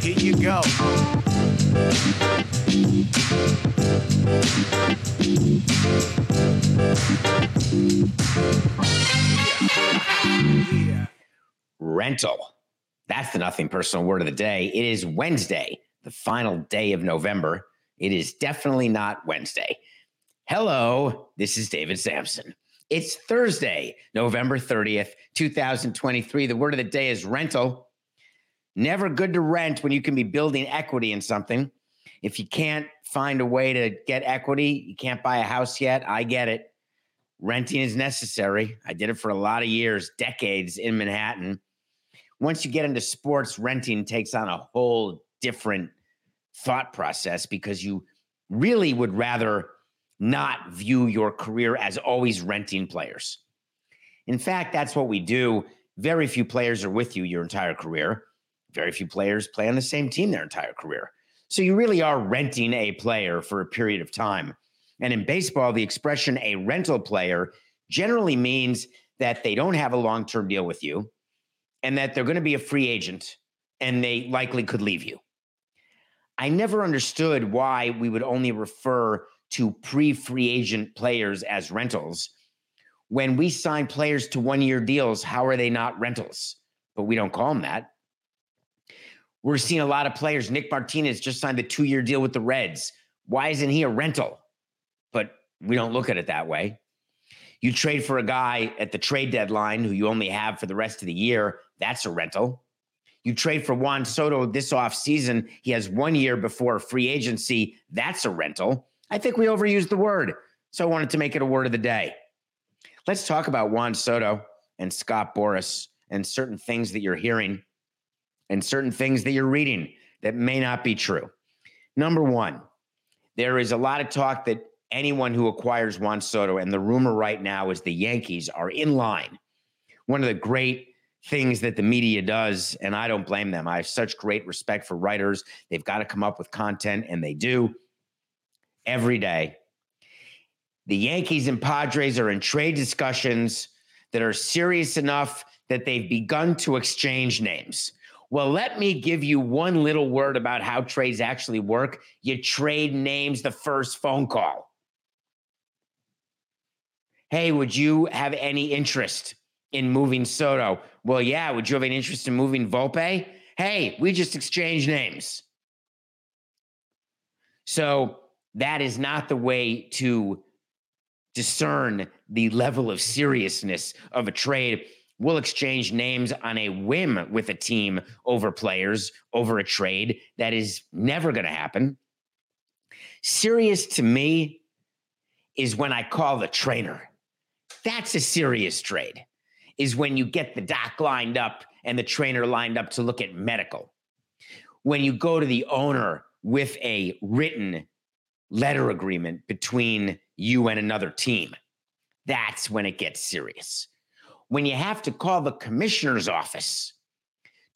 Here you go. Yeah. rental. That's the nothing personal word of the day. It is Wednesday, the final day of November. It is definitely not Wednesday. Hello, this is David Samson. It's Thursday, November 30th, 2023. The word of the day is rental. Never good to rent when you can be building equity in something. If you can't find a way to get equity, you can't buy a house yet. I get it. Renting is necessary. I did it for a lot of years, decades in Manhattan. Once you get into sports, renting takes on a whole different thought process because you really would rather not view your career as always renting players. In fact, that's what we do. Very few players are with you your entire career. Very few players play on the same team their entire career. So you really are renting a player for a period of time. And in baseball, the expression a rental player generally means that they don't have a long term deal with you and that they're going to be a free agent and they likely could leave you. I never understood why we would only refer to pre free agent players as rentals. When we sign players to one year deals, how are they not rentals? But we don't call them that. We're seeing a lot of players. Nick Martinez just signed the two year deal with the Reds. Why isn't he a rental? But we don't look at it that way. You trade for a guy at the trade deadline who you only have for the rest of the year. That's a rental. You trade for Juan Soto this offseason. He has one year before free agency. That's a rental. I think we overused the word. So I wanted to make it a word of the day. Let's talk about Juan Soto and Scott Boras and certain things that you're hearing and certain things that you're reading that may not be true. Number one, there is a lot of talk that anyone who acquires Juan Soto, and the rumor right now is the Yankees are in line. One of the great things that the media does, and I don't blame them. I have such great respect for writers. They've got to come up with content, and they do every day. The Yankees and Padres are in trade discussions that are serious enough that they've begun to exchange names. Well, let me give you one little word about how trades actually work. You trade names the first phone call. Hey, would you have any interest in moving Soto? Well, yeah. Would you have any interest in moving Volpe? Hey, we just exchange names. So that is not the way to discern the level of seriousness of a trade. We'll exchange names on a whim with a team over players, over a trade. That is never going to happen. Serious to me is when I call the trainer. That's a serious trade, is when you get the doc lined up and the trainer lined up to look at medical. When you go to the owner with a written letter agreement between you and another team, that's when it gets serious. When you have to call the commissioner's office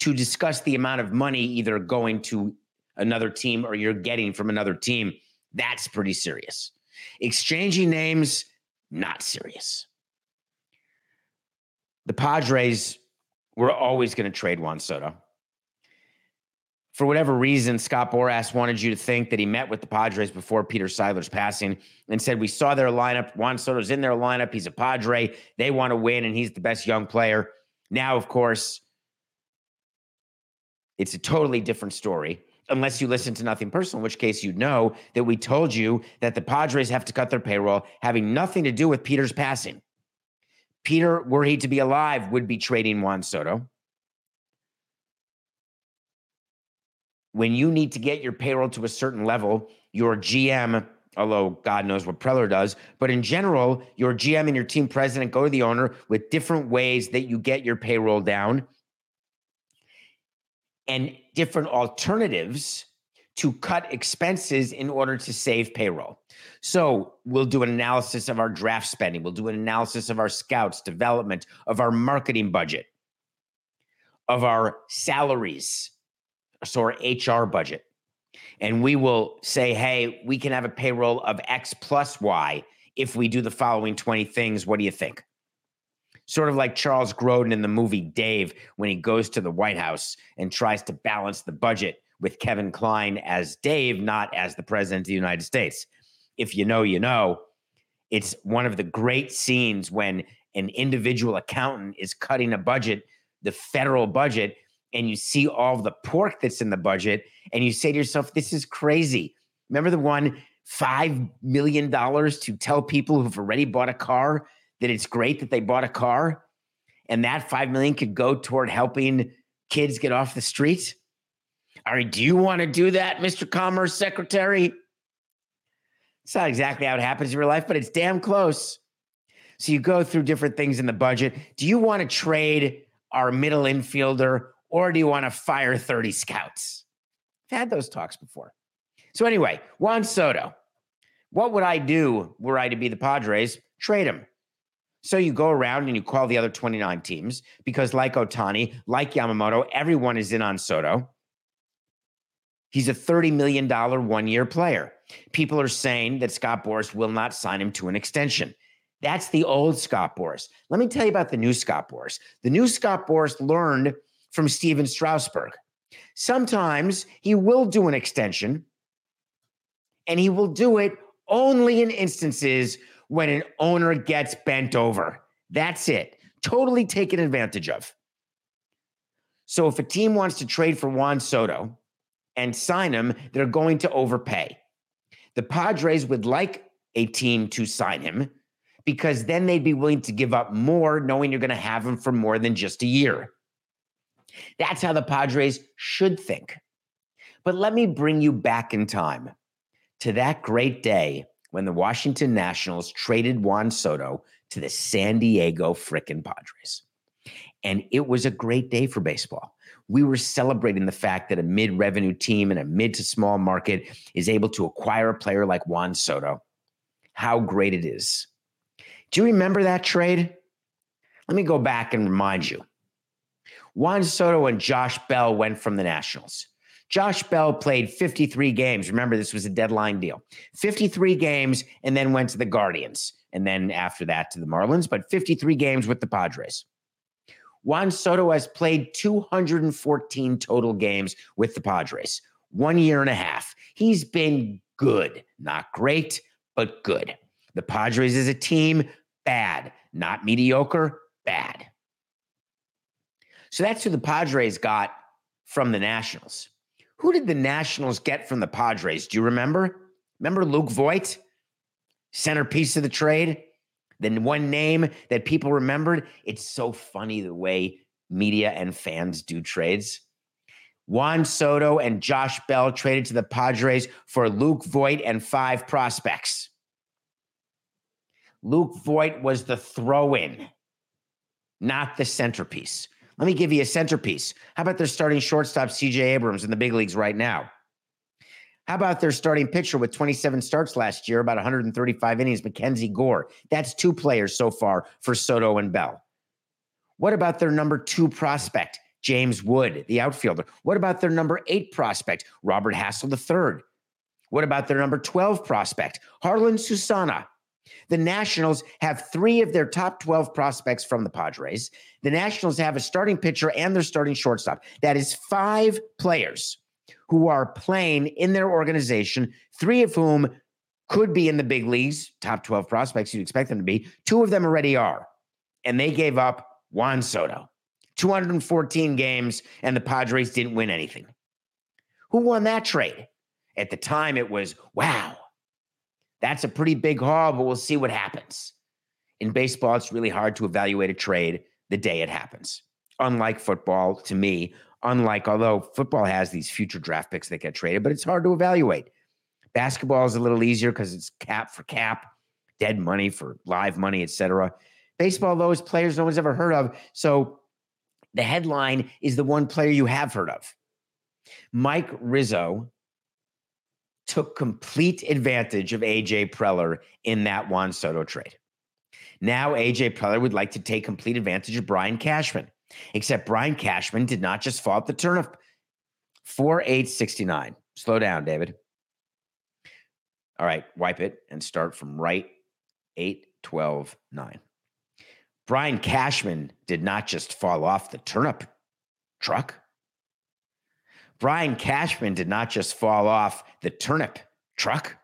to discuss the amount of money either going to another team or you're getting from another team, that's pretty serious. Exchanging names, not serious. The Padres were always going to trade Juan Soto. For whatever reason, Scott Boras wanted you to think that he met with the Padres before Peter Seidler's passing and said, We saw their lineup. Juan Soto's in their lineup. He's a Padre. They want to win, and he's the best young player. Now, of course, it's a totally different story unless you listen to nothing personal, in which case you'd know that we told you that the Padres have to cut their payroll, having nothing to do with Peter's passing. Peter, were he to be alive, would be trading Juan Soto. When you need to get your payroll to a certain level, your GM although God knows what Preller does. But in general, your GM and your team president go to the owner with different ways that you get your payroll down and different alternatives to cut expenses in order to save payroll. So we'll do an analysis of our draft spending. We'll do an analysis of our scouts, development, of our marketing budget, of our salaries, so our HR budget. And we will say, hey, we can have a payroll of X plus Y if we do the following 20 things. What do you think? Sort of like Charles Grodin in the movie Dave when he goes to the White House and tries to balance the budget with Kevin Kline as Dave, not as the president of the United States if you know, you know. It's one of the great scenes when an individual accountant is cutting a budget, the federal budget, and you see all the pork that's in the budget, and you say to yourself, This is crazy. Remember the one $5 million to tell people who've already bought a car that it's great that they bought a car? And that 5 million could go toward helping kids get off the streets? All right, do you want to do that, Mr. Commerce Secretary? It's not exactly how it happens in real life, but it's damn close. So you go through different things in the budget. Do you want to trade our middle infielder or do you want to fire 30 scouts? I've had those talks before. So anyway, Juan Soto. What would I do were I to be the Padres? Trade him. So you go around and you call the other 29 teams because, like Ohtani, like Yamamoto, everyone is in on Soto. He's a $30 million one year player. People are saying that Scott Boras will not sign him to an extension. That's the old Scott Boras. Let me tell you about the new Scott Boras. The new Scott Boras learned from Stephen Strasburg. Sometimes he will do an extension, and he will do it only in instances when an owner gets bent over. That's it. Totally taken advantage of. So if a team wants to trade for Juan Soto, and sign him, they're going to overpay. The Padres would like a team to sign him because then they'd be willing to give up more, knowing you're going to have him for more than just a year. That's how the Padres should think. But let me bring you back in time to that great day when the Washington Nationals traded Juan Soto to the San Diego frickin' Padres. And it was a great day for baseball we were celebrating the fact that a mid revenue team in a mid to small market is able to acquire a player like Juan Soto. How great it is. Do you remember that trade? Let me go back and remind you. Juan Soto and Josh Bell went from the Nationals. Josh Bell played 53 games. Remember, this was a deadline deal 53 games and then went to the Guardians. And then after that to the Marlins, but 53 games with the Padres. Juan Soto has played 214 total games with the Padres, one year and a half. He's been good, not great, but good. The Padres is a team, bad, not mediocre, bad. So that's who the Padres got from the Nationals. Who did the Nationals get from the Padres? Do you remember? Remember Luke Voit, centerpiece of the trade? The one name that people remembered. It's so funny the way media and fans do trades. Juan Soto and Josh Bell traded to the Padres for Luke Voit and five prospects. Luke Voit was the throw in, not the centerpiece. Let me give you a centerpiece. How about their starting shortstop, CJ Abrams, in the big leagues right now? How about their starting pitcher with 27 starts last year, about 135 innings, MacKenzie Gore? That's two players so far for Soto and Bell. What about their number two prospect, James Wood, the outfielder? What about their number eight prospect, Robert Hassell III? What about their number 12 prospect, Jarlin Susana? The Nationals have three of their top 12 prospects from the Padres. The Nationals have a starting pitcher and their starting shortstop. That is five players who are playing in their organization, three of whom could be in the big leagues, top 12 prospects you'd expect them to be. Two of them already are. And they gave up Juan Soto. 214 games, and the Padres didn't win anything. Who won that trade? At the time, it was wow, that's a pretty big haul, but we'll see what happens. In baseball, it's really hard to evaluate a trade the day it happens. Unlike football, to me, unlike although football has these future draft picks that get traded, but it's hard to evaluate. Basketball is a little easier because it's cap for cap, dead money for live money, etc. Baseball, though, is players no one's ever heard of. So the headline is the one player you have heard of. Mike Rizzo took complete advantage of AJ Preller in that Juan Soto trade. Now AJ Preller would like to take complete advantage of Brian Cashman, except Brian Cashman did not just fall at the turnip. 4869. Slow down, David. All right, wipe it and start from right 8, 12, 9. Brian Cashman did not just fall off the turnip truck. Brian Cashman did not just fall off the turnip truck.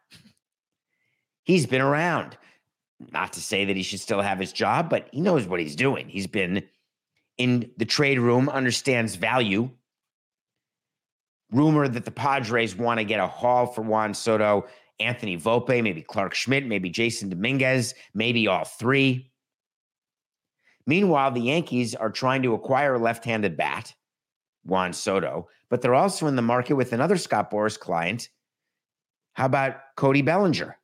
He's been around. Not to say that he should still have his job, but he knows what he's doing. He's been in the trade room, understands value. Rumor that the Padres want to get a haul for Juan Soto, Anthony Volpe, maybe Clarke Schmidt, maybe Jasson Dominguez, maybe all three. Meanwhile, the Yankees are trying to acquire a left handed bat, Juan Soto, but they're also in the market with another Scott Boras client. How about Cody Bellinger,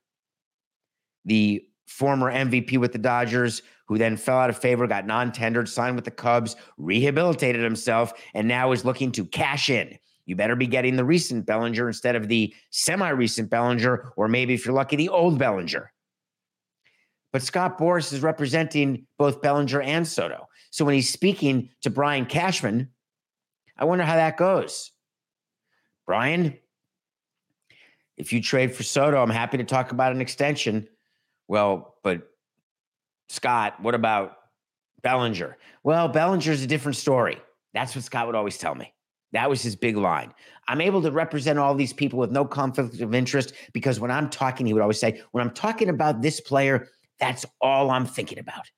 the former MVP with the Dodgers, who then fell out of favor, got non tendered, signed with the Cubs, rehabilitated himself, and now is looking to cash in. You better be getting the recent Bellinger instead of the semi recent Bellinger, or maybe if you're lucky, the old Bellinger. But Scott Boras is representing both Bellinger and Soto. So when he's speaking to Brian Cashman, I wonder how that goes. Brian, if you trade for Soto, I'm happy to talk about an extension. Well, but Scott, what about Bellinger? Well, Bellinger's a different story. That's what Scott would always tell me. That was his big line. I'm able to represent all these people with no conflict of interest because when I'm talking, he would always say, when I'm talking about this player, that's all I'm thinking about.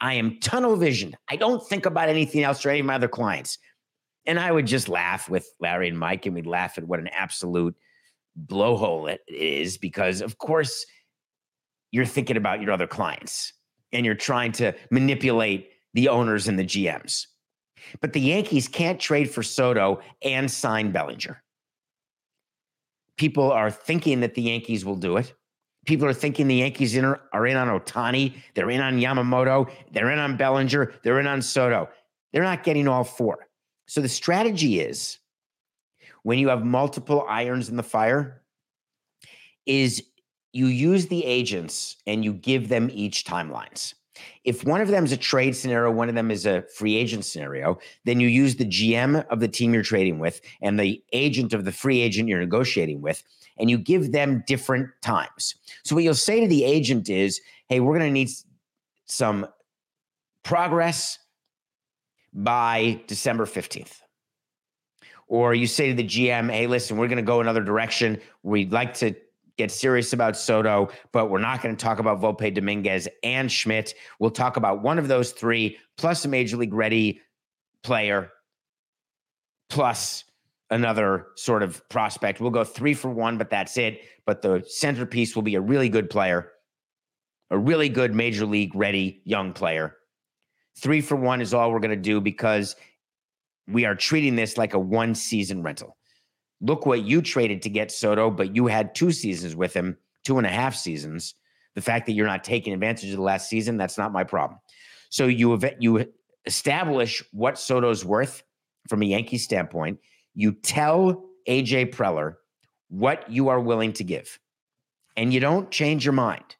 I am tunnel visioned. I don't think about anything else or any of my other clients. And I would just laugh with Larry and Mike, and we'd laugh at what an absolute blowhole it is because, of course, you're thinking about your other clients and you're trying to manipulate the owners and the GMs. But the Yankees can't trade for Soto and sign Bellinger. People are thinking that the Yankees will do it. People are thinking the Yankees are in on Ohtani. They're in on Yamamoto. They're in on Bellinger. They're in on Soto. They're not getting all four. So the strategy is when you have multiple irons in the fire, is you use the agents and you give them each timelines. If one of them is a trade scenario, one of them is a free agent scenario, then you use the GM of the team you're trading with and the agent of the free agent you're negotiating with, and you give them different times. So, what you'll say to the agent is, hey, we're going to need some progress by December 15th. Or you say to the GM, hey, listen, we're going to go another direction. We'd like to get serious about Soto, but we're not going to talk about Volpe Dominguez and Schmidt. We'll talk about one of those three, plus a major league ready player, plus another sort of prospect. We'll go three for one, but that's it. But the centerpiece will be a really good player, a really good major league ready young player. Three for one is all we're going to do because we are treating this like a one season rental. Look what you traded to get Soto, but you had two seasons with him, two and a half seasons. The fact that you're not taking advantage of the last season, that's not my problem. So you you establish what Soto's worth from a Yankee standpoint. You tell AJ Preller what you are willing to give, and you don't change your mind,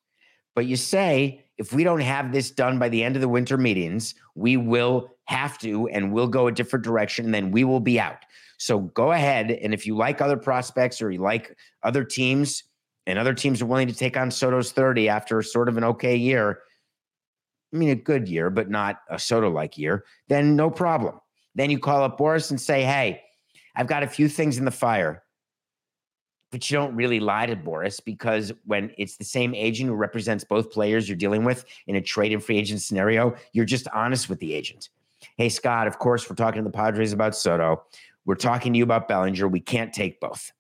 but you say if we don't have this done by the end of the winter meetings, we will have to and we'll go a different direction, and then we will be out. So go ahead. And if you like other prospects or you like other teams, and other teams are willing to take on Soto's 30 after sort of an okay year, I mean, a good year, but not a Soto like year, then no problem. Then you call up Boras and say, hey, I've got a few things in the fire but you don't really lie to Boras because when it's the same agent who represents both players you're dealing with in a trade and free agent scenario, you're just honest with the agent. Hey, Scott, of course, we're talking to the Padres about Soto. We're talking to you about Bellinger. We can't take both.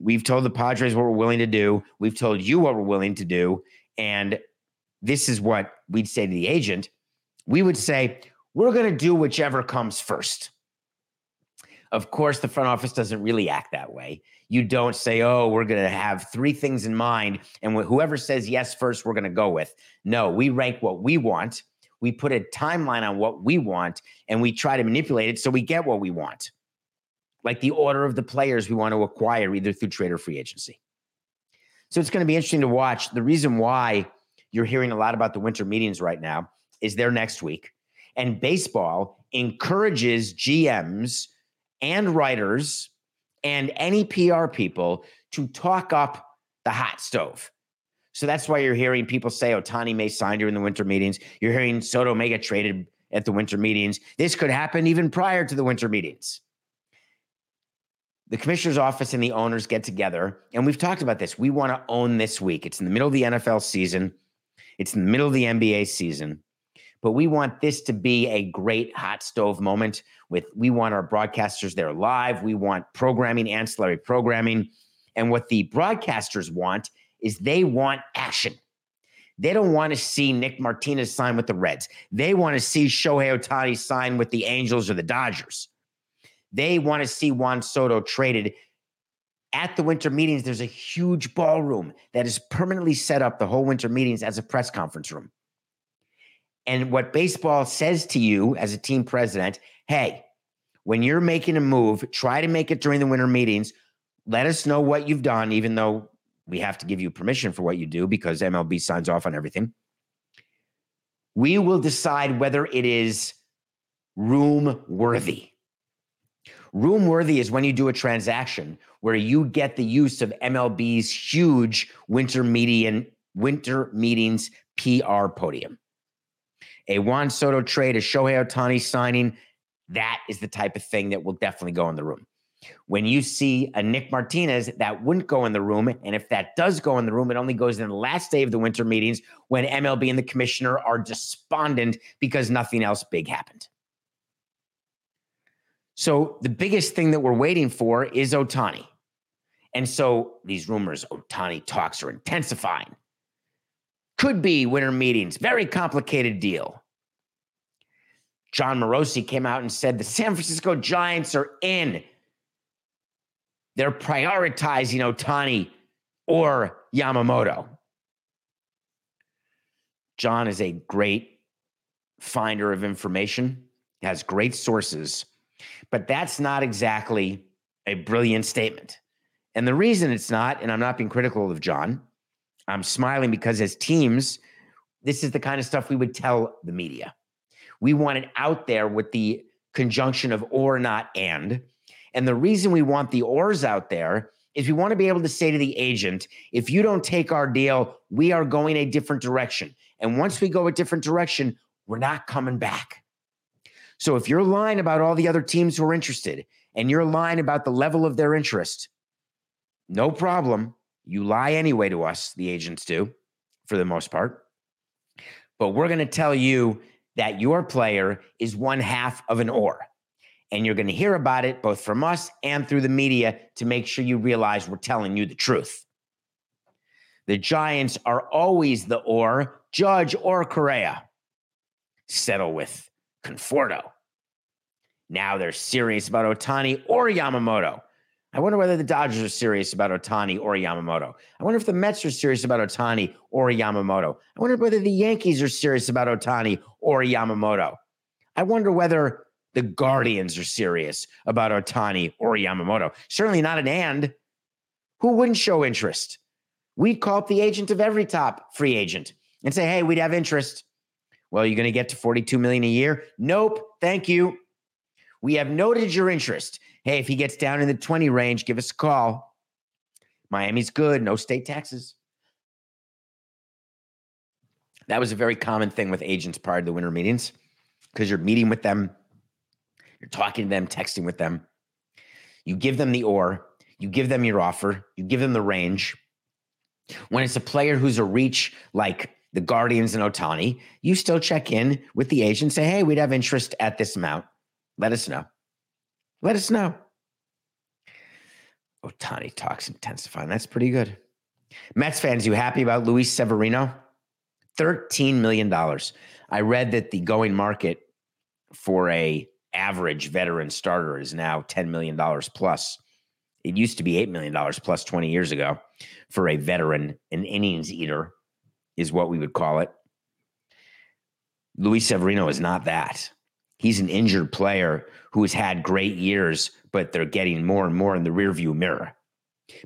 We've told the Padres what we're willing to do. We've told you what we're willing to do. And this is what we'd say to the agent. We would say, we're going to do whichever comes first. Of course, the front office doesn't really act that way. You don't say, oh, we're going to have three things in mind. And whoever says yes first, we're going to go with. No, we rank what we want. We put a timeline on what we want and we try to manipulate it so we get what we want. Like the order of the players we want to acquire, either through trade or free agency. So it's going to be interesting to watch. The reason why you're hearing a lot about the winter meetings right now is they're next week. And baseball encourages GMs and writers and any PR people to talk up the hot stove. So that's why you're hearing people say Ohtani may sign during the winter meetings. You're hearing Soto may get traded at the winter meetings. This could happen even prior to the winter meetings. The commissioner's office and the owners get together, and we've talked about this. We want to own this week. It's in the middle of the NFL season, it's in the middle of the NBA season but we want this to be a great hot stove moment with we want our broadcasters there live we want programming ancillary programming and what the broadcasters want is they want action they don't want to see Nick Martinez sign with the Reds. They want to see Shohei Ohtani sign with the Angels or the Dodgers. They want to see Juan Soto traded. At the winter meetings, there's a huge ballroom that is permanently set up the whole winter meetings as a press conference room. And what baseball says to you as a team president hey, when you're making a move, try to make it during the winter meetings. Let us know what you've done, even though we have to give you permission for what you do because MLB signs off on everything. We will decide whether it is room worthy. Room worthy is when you do a transaction where you get the use of MLB's huge winter median winter meetings PR podium a Juan Soto trade, a Shohei Ohtani signing, that is the type of thing that will definitely go in the room. When you see a Nick Martinez, that wouldn't go in the room. And if that does go in the room, it only goes in the last day of the winter meetings when MLB and the commissioner are despondent because nothing else big happened. So the biggest thing that we're waiting for is Ohtani. And so these rumors, Ohtani talks are intensifying. Could be winter meetings. Very complicated deal. Jon Morosi came out and said the San Francisco Giants are in. They're prioritizing Ohtani or Yamamoto. John is a great finder of information, has great sources, but that's not exactly a brilliant statement. And the reason it's not, and I'm not being critical of John, I'm smiling because as teams, this is the kind of stuff we would tell the media. We want it out there with the conjunction of or not and. And the reason we want the ors out there is we want to be able to say to the agent, if you don't take our deal, we are going a different direction. And once we go a different direction, we're not coming back. So if you're lying about all the other teams who are interested and you're lying about the level of their interest, no problem. You lie anyway to us, the agents do, for the most part. But we're going to tell you that your player is one half of an or. And you're going to hear about it both from us and through the media to make sure you realize we're telling you the truth. The Giants are always the or, Judge or Correa. Settle with Conforto. Now they're serious about Ohtani or Yamamoto. I wonder whether the Dodgers are serious about Ohtani or Yamamoto. I wonder if the Mets are serious about Ohtani or Yamamoto. I wonder whether the Yankees are serious about Ohtani or Yamamoto. I wonder whether the Guardians are serious about Ohtani or Yamamoto. Certainly not an and. Who wouldn't show interest? We'd call up the agent of every top free agent and say, hey, we'd have interest. Well, you're going to get to 42 million a year? Nope. Thank you. We have noted your interest. Hey, if he gets down in the 20 range, give us a call. Miami's good, no state taxes. That was a very common thing with agents prior to the winter meetings because you're meeting with them, you're talking to them, texting with them. You give them the or, you give them your offer, you give them the range. When it's a player who's a reach like the Guardians and Ohtani, you still check in with the agent, say, hey, we'd have interest at this amount. Let us know. Let us know. Ohtani talks intensifying. That's pretty good. Mets fans, you happy about Luis Severino? $13 million. I read that the going market for a average veteran starter is now $10 million plus. It used to be $8 million plus 20 years ago for a veteran, an innings eater is what we would call it. Luis Severino is not that. He's an injured player who has had great years, but they're getting more and more in the rearview mirror.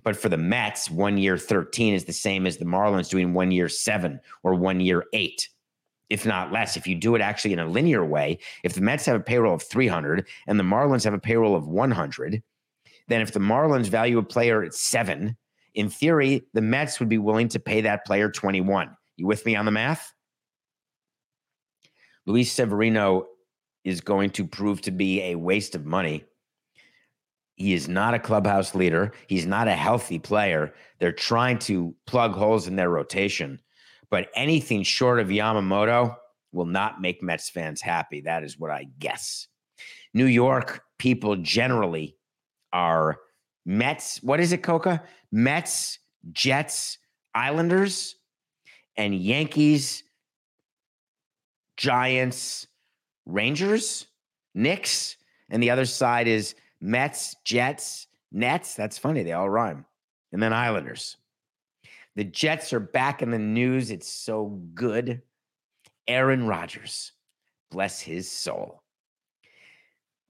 But for the Mets, one year 13 is the same as the Marlins doing one year seven or one year eight, if not less. If you do it actually in a linear way, if the Mets have a payroll of 300 and the Marlins have a payroll of 100, then if the Marlins value a player at seven, in theory, the Mets would be willing to pay that player 21. You with me on the math? Luis Severino is going to prove to be a waste of money. He is not a clubhouse leader. He's not a healthy player. They're trying to plug holes in their rotation. But anything short of Yamamoto will not make Mets fans happy. That is what I guess. New York people generally are Mets. What is it, Coca? Mets, Jets, Islanders, and Yankees, Giants, Rangers, Knicks, and the other side is Mets, Jets, Nets. That's funny. They all rhyme. And then Islanders. The Jets are back in the news. It's so good. Aaron Rodgers, bless his soul.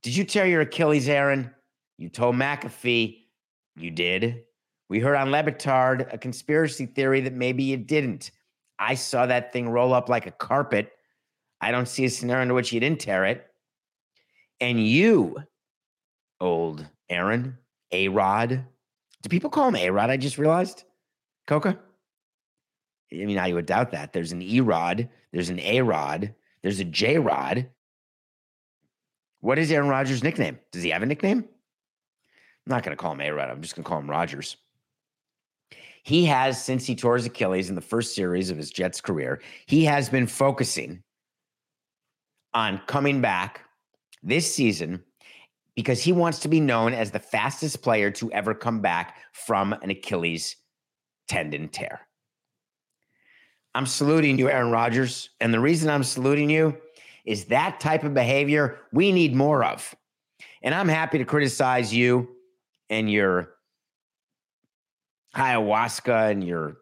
Did you tear your Achilles, Aaron? You told McAfee you did. We heard on Le Batard a conspiracy theory that maybe you didn't. I saw that thing roll up like a carpet. I don't see a scenario in which you didn't tear it. And you, old Aaron, A Rod, do people call him A Rod? I just realized. Coca? I mean, I would doubt that. There's an E Rod, there's an A Rod, there's a J Rod. What is Aaron Rodgers' nickname? Does he have a nickname? I'm not going to call him A Rod. I'm just going to call him Rodgers. He has, since he tore his Achilles in the first series of his Jets career, he has been focusing on coming back this season because he wants to be known as the fastest player to ever come back from an Achilles tendon tear. I'm saluting you, Aaron Rodgers. And the reason I'm saluting you is that type of behavior we need more of. And I'm happy to criticize you and your ayahuasca and your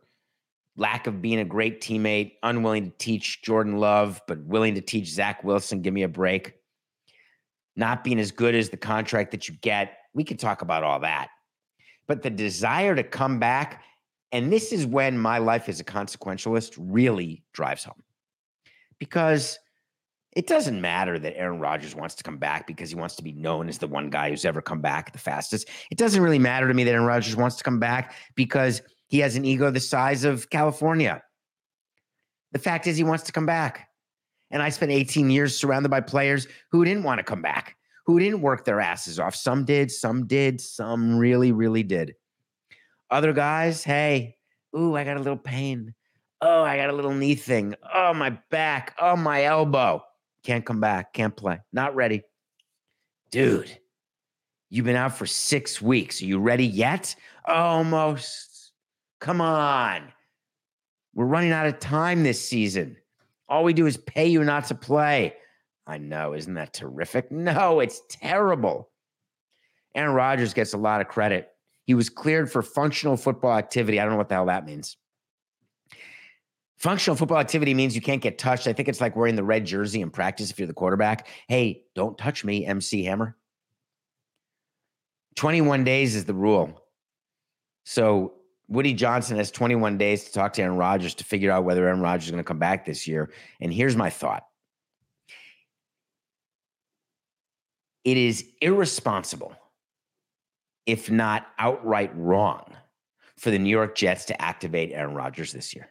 lack of being a great teammate, unwilling to teach Jordan Love, but willing to teach Zach Wilson. Give me a break. Not being as good as the contract that you get. We could talk about all that. But the desire to come back, and this is when my life as a consequentialist really drives home. Because it doesn't matter that Aaron Rodgers wants to come back because he wants to be known as the one guy who's ever come back the fastest. It doesn't really matter to me that Aaron Rodgers wants to come back because he has an ego the size of California. The fact is, he wants to come back. And I spent 18 years surrounded by players who didn't want to come back, who didn't work their asses off. Some did, some did, some really, really did. Other guys, hey, ooh, I got a little pain. Oh, I got a little knee thing. Oh, my back. Oh, my elbow. Can't come back. Can't play. Not ready. Dude, you've been out for six weeks. Are you ready yet? Almost. Come on. We're running out of time this season. All we do is pay you not to play. I know. Isn't that terrific? No, it's terrible. Aaron Rodgers gets a lot of credit. He was cleared for functional football activity. I don't know what the hell that means. Functional football activity means you can't get touched. I think it's like wearing the red jersey in practice if you're the quarterback. Hey, don't touch me, MC Hammer. 21 days is the rule. So Woody Johnson has 21 days to talk to Aaron Rodgers to figure out whether Aaron Rodgers is going to come back this year. And here's my thought it is irresponsible, if not outright wrong, for the New York Jets to activate Aaron Rodgers this year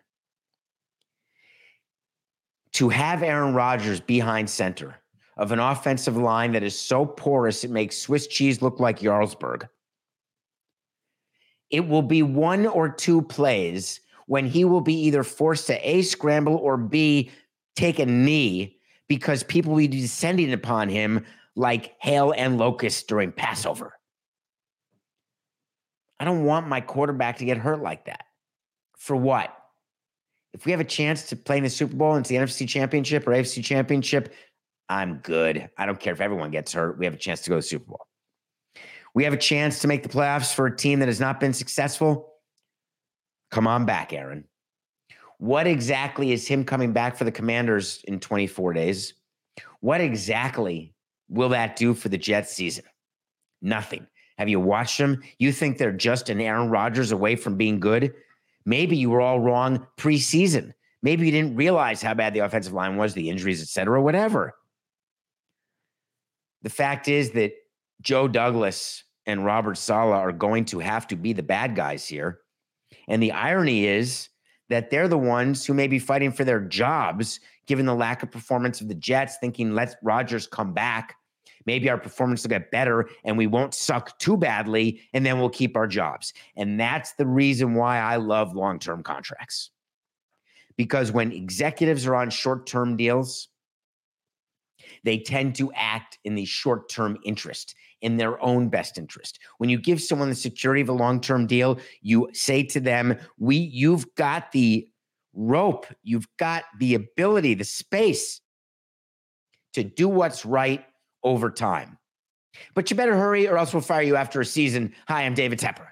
to have Aaron Rodgers behind center of an offensive line that is so porous it makes Swiss cheese look like Jarlsberg. It will be one or two plays when he will be either forced to A, scramble, or B, take a knee because people will be descending upon him like hail and locusts during Passover. I don't want my quarterback to get hurt like that. For what? if we have a chance to play in the Super Bowl and it's the NFC Championship or AFC Championship, I'm good. I don't care if everyone gets hurt. We have a chance to go to the Super Bowl. We have a chance to make the playoffs for a team that has not been successful. Come on back, Aaron. What exactly is him coming back for the Commanders in 24 days? What exactly will that do for the Jets season? Nothing. Have you watched them? You think they're just an Aaron Rodgers away from being good? Maybe you were all wrong preseason. Maybe you didn't realize how bad the offensive line was, the injuries, et cetera, whatever. The fact is that Joe Douglas and Robert Saleh are going to have to be the bad guys here. And the irony is that they're the ones who may be fighting for their jobs, given the lack of performance of the Jets, thinking, let Rodgers come back. Maybe our performance will get better and we won't suck too badly, and then we'll keep our jobs. And that's the reason why I love long term contracts. Because when executives are on short term deals, they tend to act in the short term interest, in their own best interest. When you give someone the security of a long term deal, you say to them, "We, you've got the rope, you've got the ability, the space to do what's right over time." But you better hurry, or else we'll fire you after a season. Hi, I'm David Tepper.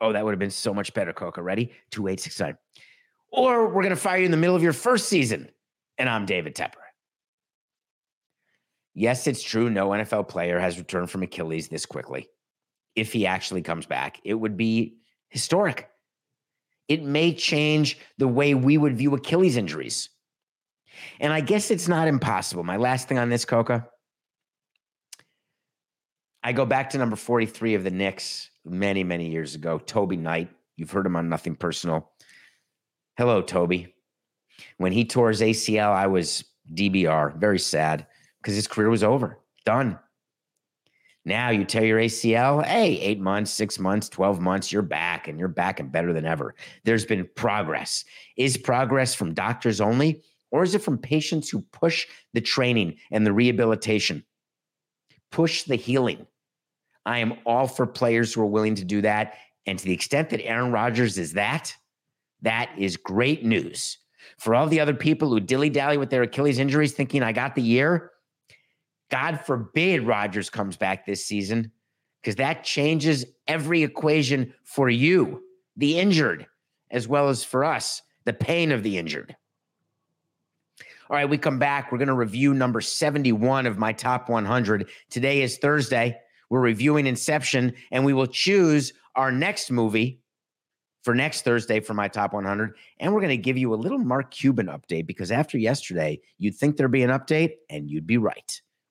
Oh, that would have been so much better, Coca. Ready? Two eight six nine. Or we're going to fire you in the middle of your first season, and I'm David Tepper. Yes, it's true. No NFL player has returned from Achilles this quickly. If he actually comes back, it would be historic. It may change the way we would view Achilles injuries. And I guess it's not impossible. My last thing on this, Coca. I go back to number 43 of the Knicks many, many years ago, Toby Knight. You've heard him on Nothing Personal. Hello, Toby. When he tore his ACL, I was DBR, very sad because his career was over, done. Now you tear your ACL, hey, eight months, six months, 12 months, you're back and you're back and better than ever. There's been progress. Is progress from doctors only, or is it from patients who push the training and the rehabilitation? Push the healing. I am all for players who are willing to do that. And to the extent that Aaron Rodgers is that, that is great news. For all the other people who dilly dally with their Achilles injuries, thinking I got the year, God forbid Rodgers comes back this season because that changes every equation for you, the injured, as well as for us, the pain of the injured. All right, we come back. We're going to review number 71 of my top 100. Today is Thursday. We're reviewing Inception, and we will choose our next movie for next Thursday for my top 100. And we're going to give you a little Mark Cuban update because after yesterday, you'd think there'd be an update, and you'd be right.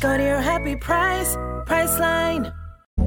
Go to your happy price, Priceline.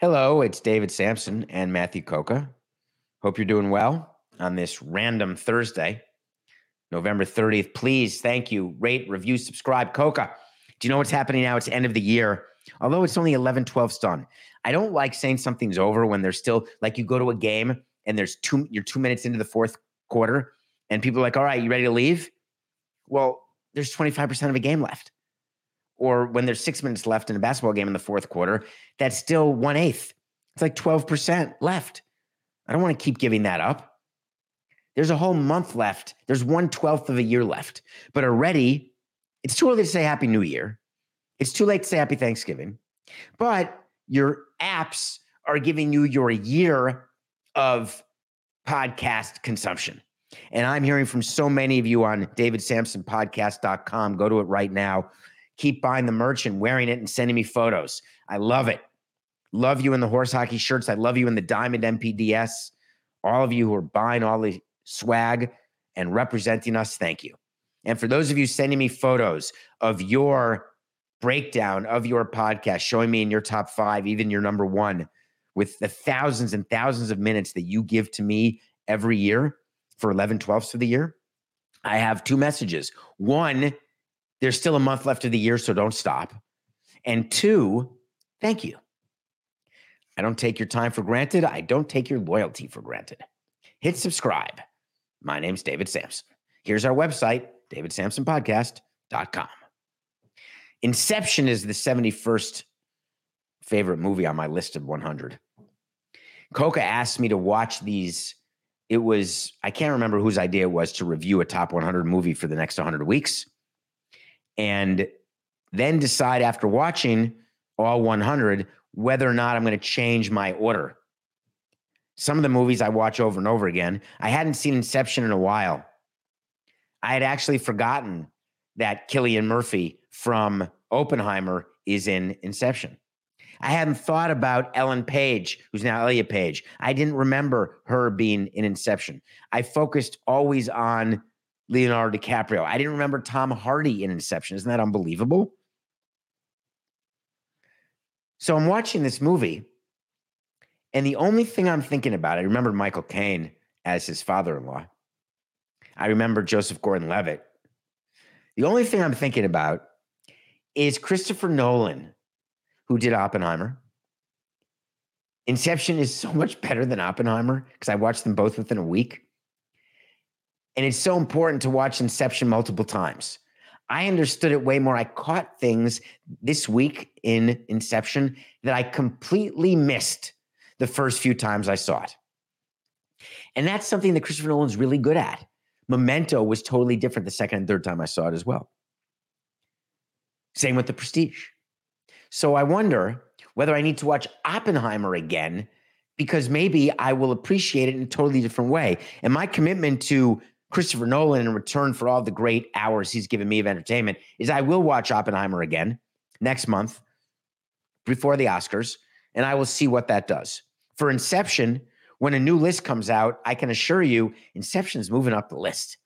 Hello, it's David Samson and Matthew Coca. Hope you're doing well on this random Thursday, November 30th. Please, thank you, rate, review, subscribe. Coca, do you know what's happening now? It's end of the year. Although it's only 11, 12 done. I don't like saying something's over when there's still like you go to a game and there's two, you're two minutes into the fourth quarter and people are like, all right, you ready to leave? Well, there's 25% of a game left or when there's six minutes left in a basketball game in the fourth quarter, that's still one eighth. It's like 12% left. I don't want to keep giving that up. There's a whole month left. There's one twelfth of a year left. But already, it's too early to say Happy New Year. It's too late to say Happy Thanksgiving. But your apps are giving you your year of podcast consumption. And I'm hearing from so many of you on davidsamsonpodcast.com. Go to it right now. Keep buying the merch and wearing it and sending me photos. I love it. Love you in the horse hockey shirts. I love you in the diamond MPDS. All of you who are buying all the swag and representing us, thank you. And for those of you sending me photos of your breakdown of your podcast, showing me in your top five, even your number one, with the thousands and thousands of minutes that you give to me every year for 11 twelfths of the year, I have two messages. One, there's still a month left of the year, so don't stop. And two, thank you. I don't take your time for granted. I don't take your loyalty for granted. Hit subscribe. My name's David Samson. Here's our website, davidsamsonpodcast.com. Inception is the 71st favorite movie on my list of 100. Coca asked me to watch these. It was, I can't remember whose idea it was to review a top 100 movie for the next 100 weeks. And then decide after watching all 100 whether or not I'm going to change my order. Some of the movies I watch over and over again, I hadn't seen Inception in a while. I had actually forgotten that Cillian Murphy from Oppenheimer is in Inception. I hadn't thought about Ellen Page, who's now Elliot Page. I didn't remember her being in Inception. I focused always on Leonardo DiCaprio. I didn't remember Tom Hardy in Inception. Isn't that unbelievable? So I'm watching this movie, and the only thing I'm thinking about, I remember Michael Caine as his father in law. I remember Joseph Gordon Levitt. The only thing I'm thinking about is Christopher Nolan, who did Oppenheimer. Inception is so much better than Oppenheimer because I watched them both within a week. And it's so important to watch Inception multiple times. I understood it way more. I caught things this week in Inception that I completely missed the first few times I saw it. And that's something that Christopher Nolan's really good at. Memento was totally different the second and third time I saw it as well. Same with the prestige. So I wonder whether I need to watch Oppenheimer again because maybe I will appreciate it in a totally different way. And my commitment to Christopher Nolan in return for all the great hours he's given me of entertainment is I will watch Oppenheimer again next month before the Oscars, and I will see what that does. For Inception, when a new list comes out, I can assure you Inception is moving up the list.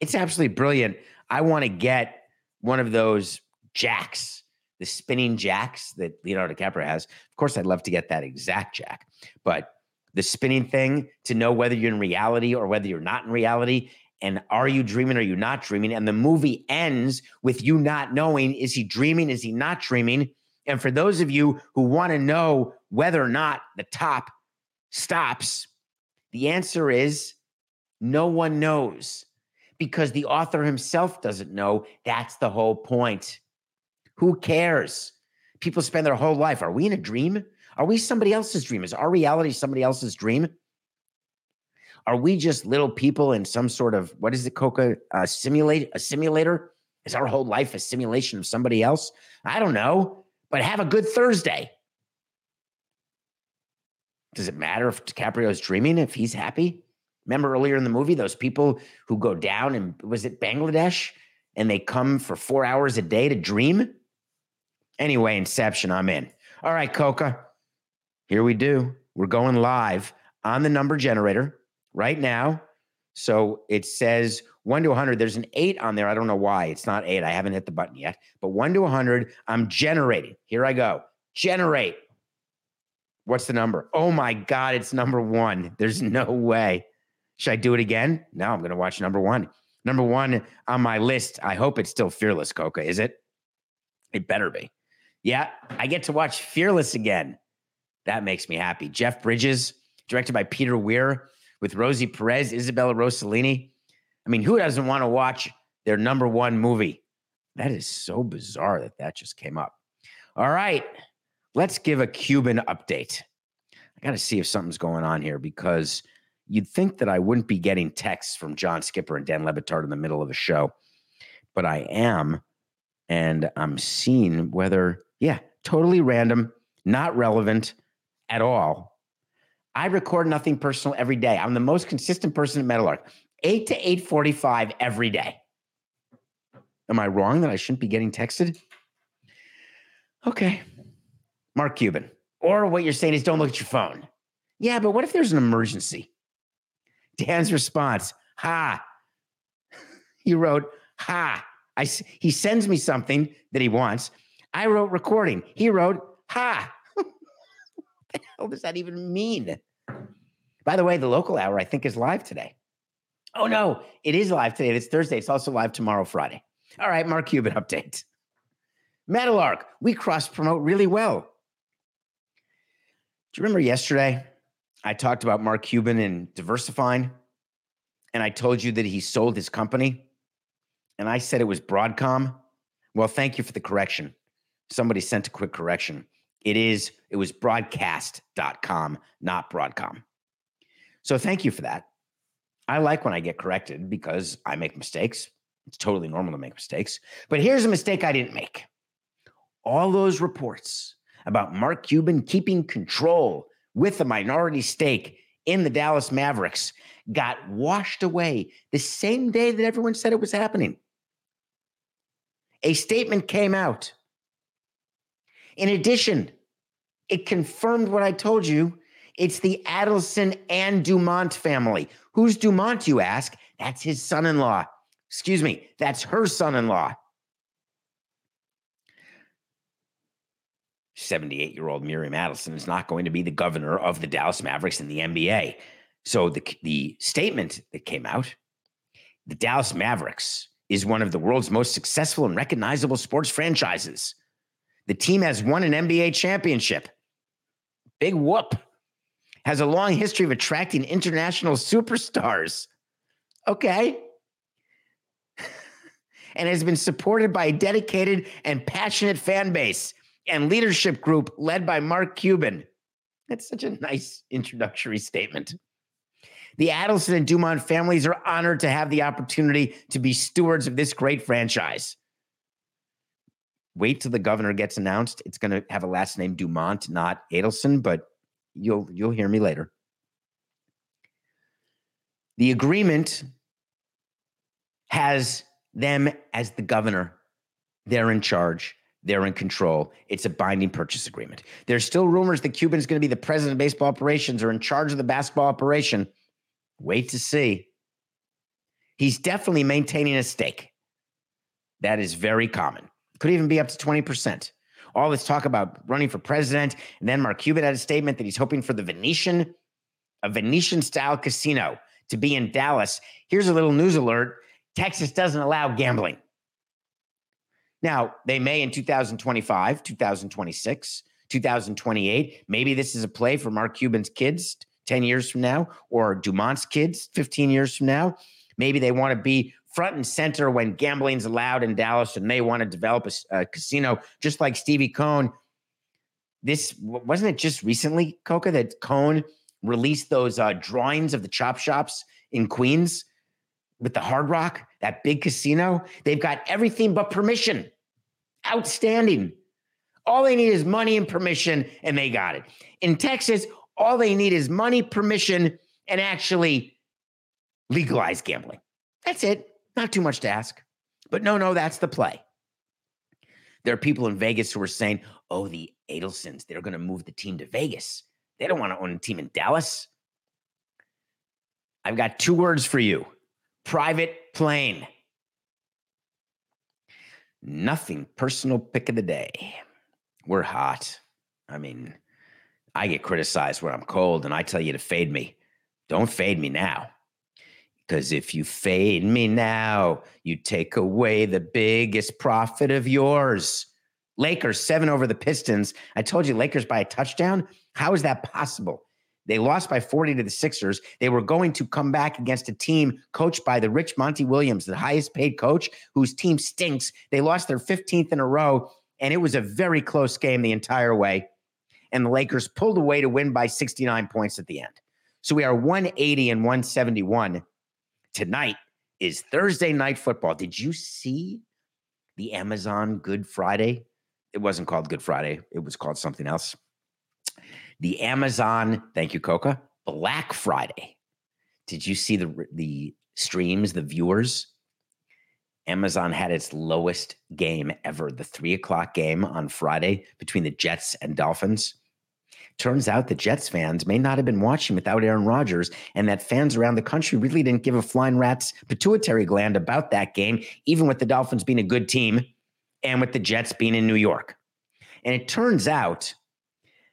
It's absolutely brilliant. I want to get one of those jacks, the spinning jacks that Leonardo DiCaprio has. Of course, I'd love to get that exact jack, but the spinning thing to know whether you're in reality or whether you're not in reality. And are you dreaming? Are you not dreaming? And the movie ends with you not knowing is he dreaming? Is he not dreaming? And for those of you who want to know whether or not the top stops, the answer is no one knows because the author himself doesn't know. That's the whole point. Who cares? People spend their whole life. Are we in a dream? Are we somebody else's dream? Is our reality somebody else's dream? Are we just little people in some sort of what is it, Coca? Uh, simulate a simulator? Is our whole life a simulation of somebody else? I don't know, but have a good Thursday. Does it matter if DiCaprio's dreaming if he's happy? Remember earlier in the movie, those people who go down and was it Bangladesh and they come for four hours a day to dream? Anyway, Inception, I'm in. All right, Coca. Here we do. We're going live on the number generator right now. So it says 1 to 100. There's an 8 on there. I don't know why. It's not 8. I haven't hit the button yet. But 1 to 100, I'm generating. Here I go. Generate. What's the number? Oh my God, it's number one. There's no way. Should I do it again? No, I'm going to watch number one. Number one on my list. I hope it's still Fearless, Coca. Is it? It better be. Yeah, I get to watch Fearless again. That makes me happy. Jeff Bridges, directed by Peter Weir, with Rosie Perez, Isabella Rossellini. I mean, who doesn't want to watch their number one movie? That is so bizarre that that just came up. All right, let's give a Cuban update. I got to see if something's going on here because you'd think that I wouldn't be getting texts from John Skipper and Dan Le Batard in the middle of a show, but I am. And I'm seeing whether, yeah, totally random, not relevant at all. I record nothing personal every day. I'm the most consistent person at Meadowlark. 8 to 8:45 every day. Am I wrong that I shouldn't be getting texted? Okay. Mark Cuban. Or what you're saying is don't look at your phone. Yeah, but what if there's an emergency? Dan's response, ha. He wrote, ha. I, he sends me something that he wants. I wrote recording. He wrote, ha. Hell does that even mean? By the way, the local hour, I think, is live today. Oh, no, it is live today. It's Thursday. It's also live tomorrow, Friday. All right, Mark Cuban update. Meadowlark, we cross promote really well. Do you remember yesterday I talked about Mark Cuban and diversifying? And I told you that he sold his company? And I said it was Broadcom. Well, thank you for the correction. Somebody sent a quick correction. It is, it was broadcast.com, not Broadcom. So thank you for that. I like when I get corrected because I make mistakes. It's totally normal to make mistakes. But here's a mistake I didn't make. All those reports about Mark Cuban keeping control with a minority stake in the Dallas Mavericks got washed away the same day that everyone said it was happening. A statement came out. In addition, it confirmed what I told you. It's the Adelson and Dumont family. Who's Dumont, you ask? That's his son in law. Excuse me, that's her son in law. 78 year old Miriam Adelson is not going to be the governor of the Dallas Mavericks in the NBA. So the, the statement that came out the Dallas Mavericks is one of the world's most successful and recognizable sports franchises. The team has won an NBA championship. Big whoop. Has a long history of attracting international superstars. Okay and has been supported by a dedicated and passionate fan base and leadership group led by Mark Cuban. That's such a nice introductory statement. The Adelson and Dumont families are honored to have the opportunity to be stewards of this great franchise. Wait till the governor gets announced. It's going to have a last name Dumont, not Adelson, but you'll you'll hear me later. The agreement has them as the governor. They're in charge. They're in control. It's a binding purchase agreement. There's still rumors that Cuban's going to be the president of baseball operations or in charge of the basketball operation. Wait to see. He's definitely maintaining a stake. That is very common. Could even be up to 20%. All this talk about running for president. And then Mark Cuban had a statement that he's hoping for the Venetian, a Venetian style casino to be in Dallas. Here's a little news alert Texas doesn't allow gambling. Now, they may in 2025, 2026, 2028. Maybe this is a play for Mark Cuban's kids 10 years from now or Dumont's kids 15 years from now. Maybe they want to be front and center when gambling's allowed in Dallas and they want to develop a, a casino just like Stevie Cohen. This wasn't it just recently, Coca, that Cohen released those uh, drawings of the chop shops in Queens with the Hard Rock, that big casino, they've got everything but permission. Outstanding. All they need is money and permission, and they got it. In Texas, all they need is money, permission, and actually legalize gambling. That's it. Not too much to ask. But no, no, that's the play. There are people in Vegas who are saying, oh, the Adelsons, they're going to move the team to Vegas. They don't want to own a team in Dallas. I've got two words for you private plane. Nothing personal pick of the day. We're hot. I mean, I get criticized when I'm cold and I tell you to fade me. Don't fade me now. Because if you fade me now, you take away the biggest profit of yours. Lakers seven over the Pistons. I told you Lakers by a touchdown. How is that possible? They lost by 40 to the Sixers. They were going to come back against a team coached by the rich Monty Williams, the highest paid coach, whose team stinks. They lost their 15th in a row, and it was a very close game the entire way. And the Lakers pulled away to win by 69 points at the end. So we are 180 and 171. Tonight is Thursday night football. Did you see the Amazon Good Friday? It wasn't called Good Friday, it was called something else the Amazon, thank you, Coca, Black Friday. Did you see the the streams, the viewers, Amazon had its lowest game ever, the three o'clock game on Friday between the Jets and Dolphins. Turns out the Jets fans may not have been watching without Aaron Rodgers, and that fans around the country really didn't give a flying rat's pituitary gland about that game, even with the Dolphins being a good team and with the Jets being in New York. And it turns out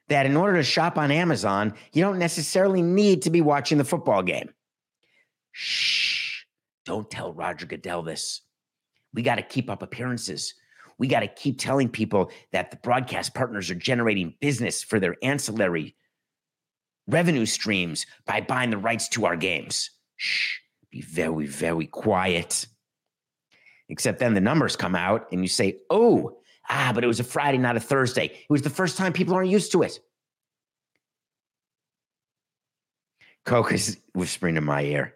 that in order to shop on Amazon, you don't necessarily need to be watching the football game. Shh, don't tell Roger Goodell this. We got to keep up appearances. We got to keep telling people that the broadcast partners are generating business for their ancillary revenue streams by buying the rights to our games. Shh, be very, very quiet. Except then the numbers come out and you say, oh, ah, but it was a Friday, not a Thursday. It was the first time people aren't used to it. Coke is whispering in my ear.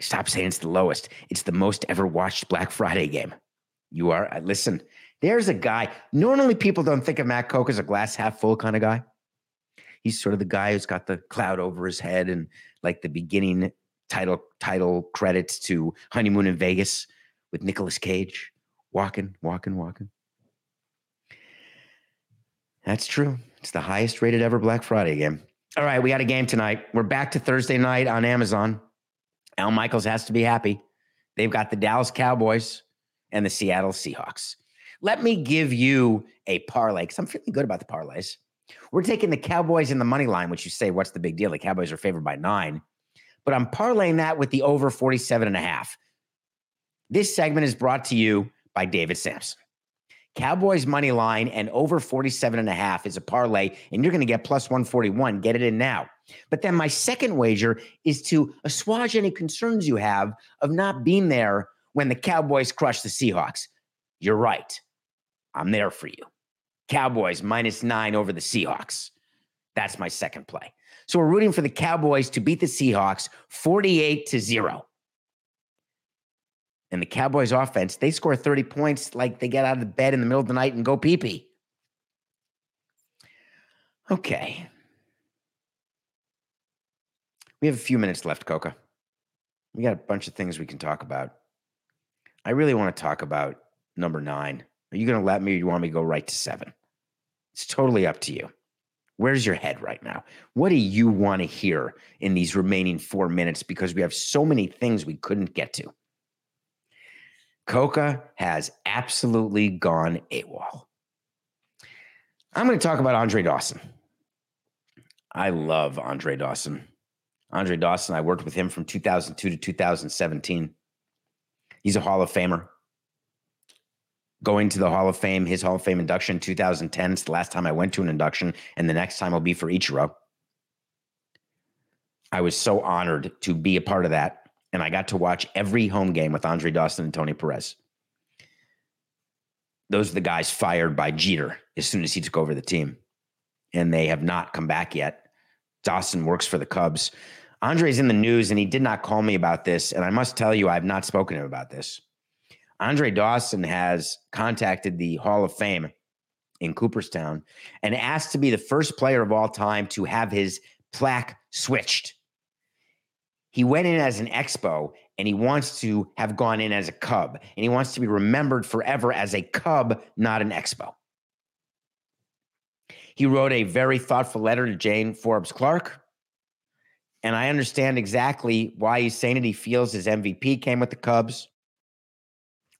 Stop saying it's the lowest. It's the most ever watched Black Friday game. You are. Uh, listen, there's a guy. Normally, people don't think of Matt Koch as a glass half full kind of guy. He's sort of the guy who's got the cloud over his head and like the beginning title title credits to Honeymoon in Vegas with Nicolas Cage, walking, walking, walking. That's true. It's the highest rated ever Black Friday game. All right, we got a game tonight. We're back to Thursday night on Amazon. Al Michaels has to be happy. They've got the Dallas Cowboys and the Seattle Seahawks. Let me give you a parlay because I'm feeling good about the parlays. We're taking the Cowboys in the money line, which you say, what's the big deal? The Cowboys are favored by nine, but I'm parlaying that with the over 47 and a half. This segment is brought to you by David Samson. Cowboys money line and over 47 and a half is a parlay, and you're going to get plus 141. Get it in now. But then my second wager is to assuage any concerns you have of not being there when the Cowboys crush the Seahawks. You're right. I'm there for you. Cowboys minus nine over the Seahawks. That's my second play. So we're rooting for the Cowboys to beat the Seahawks 48 to 0. And the Cowboys offense, they score 30 points like they get out of the bed in the middle of the night and go pee pee. Okay. We have a few minutes left, Coca. We got a bunch of things we can talk about. I really want to talk about number nine. Are you going to let me or you want me to go right to seven? It's totally up to you. Where's your head right now? What do you want to hear in these remaining four minutes? Because we have so many things we couldn't get to. Coca has absolutely gone AWOL. I'm going to talk about Andre Dawson. I love Andre Dawson. Andre Dawson, I worked with him from 2002 to 2017. He's a Hall of Famer. Going to the Hall of Fame, his Hall of Fame induction 2010 is the last time I went to an induction, and the next time will be for Ichiro. I was so honored to be a part of that, and I got to watch every home game with Andre Dawson and Tony Perez. Those are the guys fired by Jeter as soon as he took over the team, and they have not come back yet. Dawson works for the Cubs. Andre's in the news and he did not call me about this. And I must tell you, I have not spoken to him about this. Andre Dawson has contacted the Hall of Fame in Cooperstown and asked to be the first player of all time to have his plaque switched. He went in as an expo and he wants to have gone in as a Cub and he wants to be remembered forever as a Cub, not an expo. He wrote a very thoughtful letter to Jane Forbes Clark. and I understand exactly why he's saying it. He feels his MVP came with the Cubs,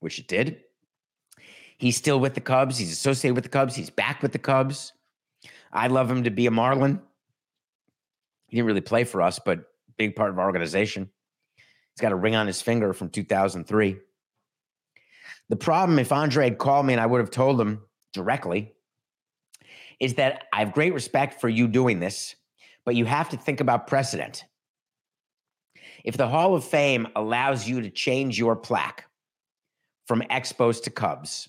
which it did. He's still with the Cubs. He's associated with the Cubs. He's back with the Cubs. I'd love him to be a Marlin. He didn't really play for us, but big part of our organization. He's got a ring on his finger from 2003. The problem, if Andre had called me and I would have told him directly, is that I have great respect for you doing this but you have to think about precedent. If the Hall of Fame allows you to change your plaque from Expos to Cubs,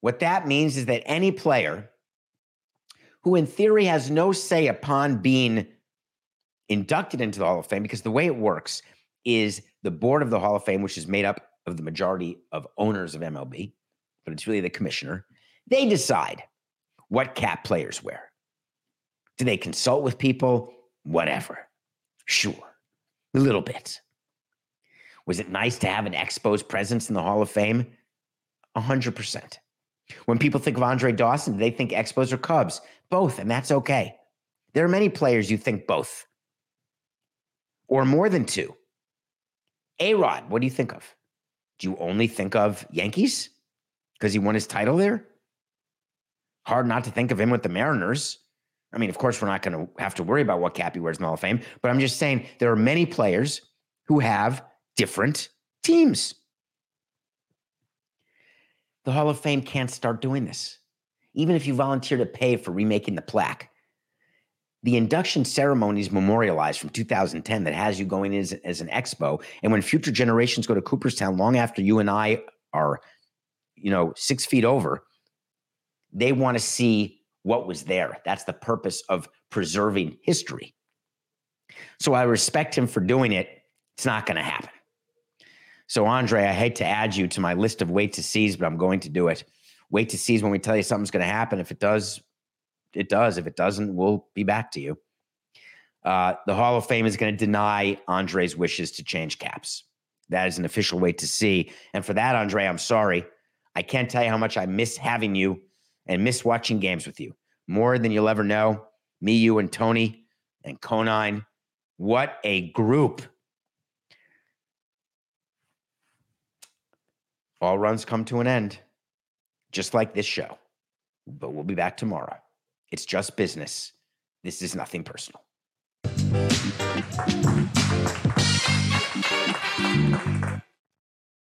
what that means is that any player who, in theory, has no say upon being inducted into the Hall of Fame, because the way it works is the board of the Hall of Fame, which is made up of the majority of owners of MLB, but it's really the commissioner, they decide what cap players wear. Do they consult with people? Whatever. Sure. A little bit. Was it nice to have an Expos presence in the Hall of Fame? 100%. When people think of Andre Dawson, they think Expos or Cubs. Both, and that's okay. There are many players you think both or more than two. A Rod, what do you think of? Do you only think of Yankees because he won his title there? Hard not to think of him with the Mariners. I mean, of course, we're not going to have to worry about what cap he wears in the Hall of Fame, but I'm just saying there are many players who have different teams. The Hall of Fame can't start doing this. Even if you volunteer to pay for remaking the plaque, the induction ceremony is memorialized from 2010 that has you going as, as an expo. And when future generations go to Cooperstown long after you and I are, you know, six feet over, they want to see what was there. That's the purpose of preserving history. So I respect him for doing it. It's not going to happen. So, Andre, I hate to add you to my list of wait to sees, but I'm going to do it. Wait to sees when we tell you something's going to happen. If it does, it does. If it doesn't, we'll be back to you. Uh, the Hall of Fame is going to deny Andre's wishes to change caps. That is an official wait to see. And for that, Andre, I'm sorry. I can't tell you how much I miss having you and miss watching games with you more than you'll ever know. Me, you, and Tony and Conine. What a group. All runs come to an end, just like this show. But we'll be back tomorrow. It's just business. This is nothing personal.